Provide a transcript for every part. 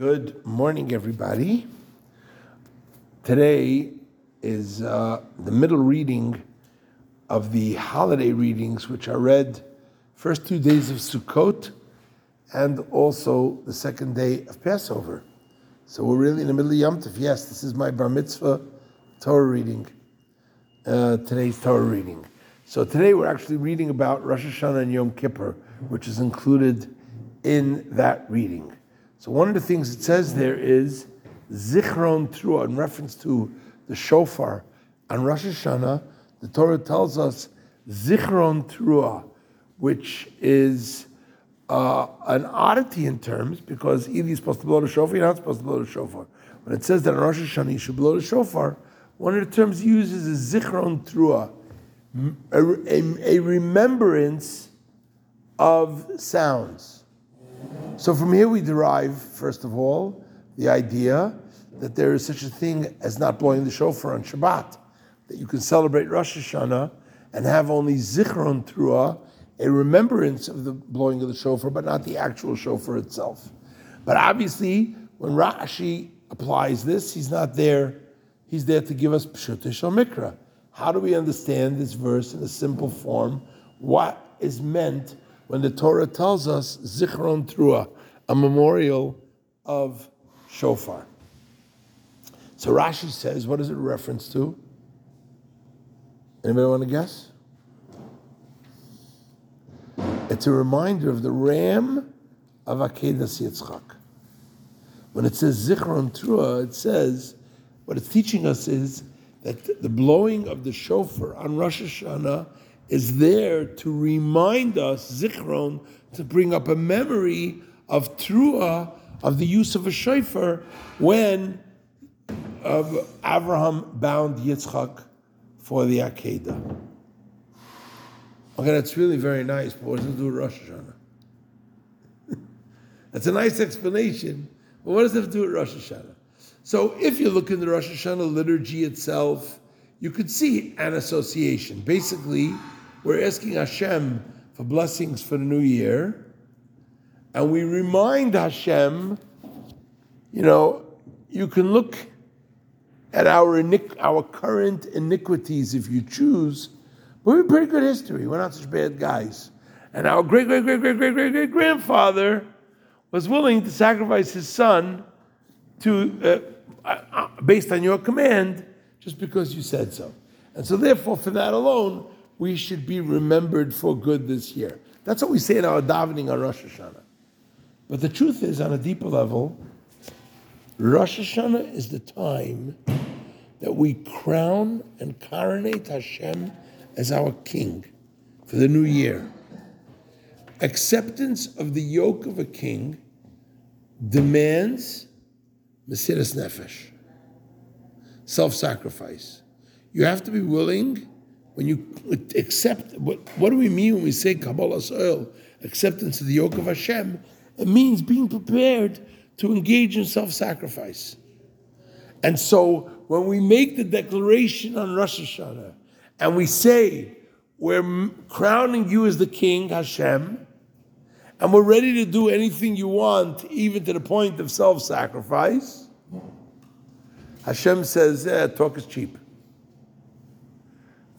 Good morning, everybody. Today is uh, the middle reading of the holiday readings, which are read first two days of Sukkot and also the second day of Passover. So we're really in the middle of Yom Tov. Yes, this is my bar mitzvah Torah reading, uh, today's Torah reading. So today we're actually reading about Rosh Hashanah and Yom Kippur, which is included in that reading. So one of the things it says there is Zichron Trua, in reference to the shofar. On Rosh Hashanah, the Torah tells us Zichron Trua, which is uh, an oddity in terms because either you're supposed to blow the shofar, you're not supposed to blow the shofar. When it says that on Rosh Hashanah you should blow the shofar, one of the terms used is Zichron Trua, a, a, a remembrance of sounds. So from here we derive, first of all, the idea that there is such a thing as not blowing the shofar on Shabbat, that you can celebrate Rosh Hashanah and have only zichron trua, a remembrance of the blowing of the shofar, but not the actual shofar itself. But obviously, when Rashi applies this, he's not there. He's there to give us pshut mikra. How do we understand this verse in a simple form? What is meant when the Torah tells us Zichron Trua, a memorial of shofar. So Rashi says, what is it reference to? Anybody want to guess? It's a reminder of the ram of Akedas Yitzchak. When it says Zichron Trua, it says, what it's teaching us is that the blowing of the shofar on Rosh Hashanah is there to remind us, Zichron, to bring up a memory of Trua, of the use of a shofar when of Abraham bound Yitzchak for the Akedah. Okay, that's really very nice, but what does it do with Rosh Hashanah? that's a nice explanation, but what does it do with Rosh Hashanah? So if you look in the Rosh Hashanah liturgy itself, you could see an association. Basically, we're asking Hashem for blessings for the new year, and we remind Hashem, you know, you can look at our our current iniquities if you choose, but we have pretty good history. We're not such bad guys. And our great, great, great, great, great, great, great grandfather was willing to sacrifice his son to, uh, uh, based on your command, just because you said so. And so, therefore, for that alone, we should be remembered for good this year. That's what we say in our davening on Rosh Hashanah. But the truth is, on a deeper level, Rosh Hashanah is the time that we crown and coronate Hashem as our king for the new year. Acceptance of the yoke of a king demands Mesiras Nefesh, self sacrifice. You have to be willing when you accept, what, what do we mean when we say Kabbalas ol, acceptance of the yoke of Hashem? It means being prepared to engage in self sacrifice. And so when we make the declaration on Rosh Hashanah and we say, we're crowning you as the king, Hashem, and we're ready to do anything you want, even to the point of self sacrifice, Hashem says, eh, talk is cheap.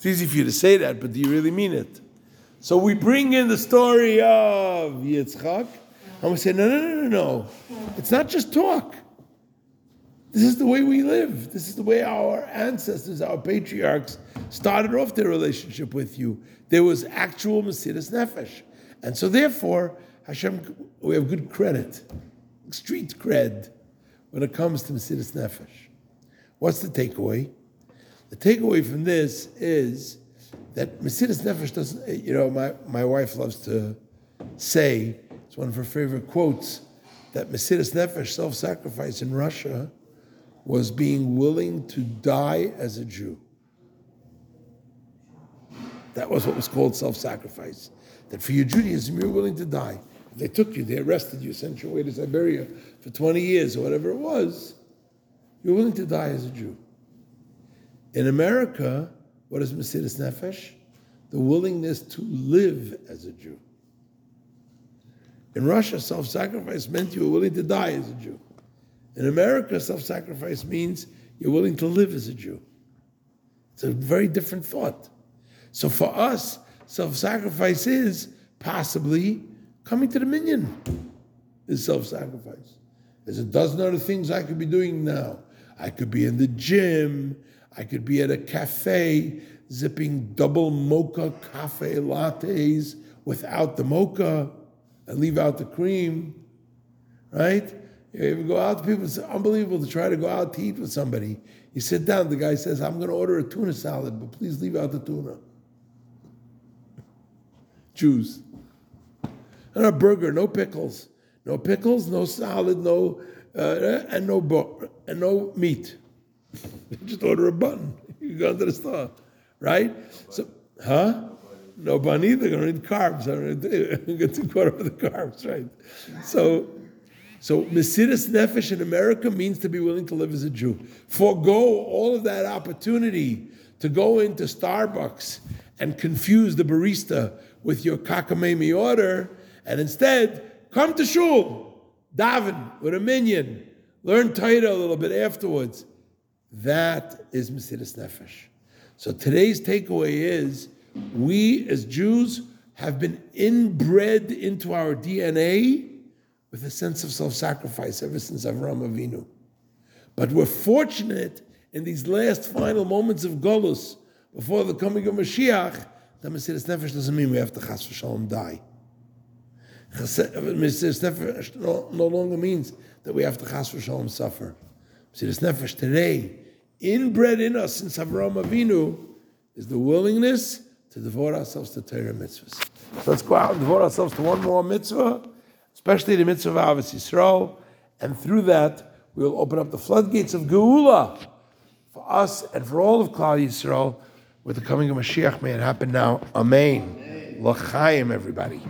It's easy for you to say that, but do you really mean it? So we bring in the story of Yitzchak, and we say, no, no, no, no, no. It's not just talk. This is the way we live. This is the way our ancestors, our patriarchs, started off their relationship with you. There was actual Mesiras Nefesh. And so therefore, Hashem, we have good credit, street cred, when it comes to Mesiras Nefesh. What's the takeaway? The takeaway from this is that Mesiras Nefesh doesn't, you know, my, my wife loves to say, it's one of her favorite quotes, that Mesiras Nefesh, self sacrifice in Russia, was being willing to die as a Jew. That was what was called self sacrifice. That for your Judaism, you're willing to die. They took you, they arrested you, sent you away to Siberia for 20 years or whatever it was, you're willing to die as a Jew. In America, what is Mesiras Nefesh? The willingness to live as a Jew. In Russia, self sacrifice meant you were willing to die as a Jew. In America, self-sacrifice means you're willing to live as a Jew. It's a very different thought. So for us, self-sacrifice is possibly coming to the minyan is self-sacrifice. There's a dozen other things I could be doing now. I could be in the gym. I could be at a cafe zipping double mocha cafe lattes without the mocha and leave out the cream, right? You ever go out to people, it's unbelievable to try to go out to eat with somebody. You sit down, the guy says, I'm going to order a tuna salad, but please leave out the tuna. Jews. And a burger, no pickles. No pickles, no salad, no uh, and no bo- and no meat. Just order a bun. You go to the store, right? So, huh? No bun either. Going to need carbs. I'm going to get two quarter of the carbs, right? So, so Mesiras Nefesh in America means to be willing to live as a Jew. Forgo all of that opportunity to go into Starbucks and confuse the barista with your cockamamie order, and instead come to shul, daven with a minyan, learn Torah a little bit afterwards. That is Mesiras Nefesh. So today's takeaway is we as Jews have been inbred into our DNA with a sense of self-sacrifice ever since Avram Avinu. But we're fortunate in these last final moments of Golus, before the coming of Mashiach, that Mesiras Nefesh doesn't mean we have to chas v'shalom die. Uh, Mesiras Nefesh no, no longer means that we have to chas v'shalom suffer. Mesiras Nefesh today, inbred in us since Avraham Avinu, is the willingness to devote ourselves to Torah mitzvahs. So let's go out and devote ourselves to one more mitzvah, especially the mitzvah of Ahavas Yisrael, and through that we will open up the floodgates of Geula for us and for all of Klal Yisrael. With the coming of Mashiach, may it happen now. Amen. L'chaim, everybody.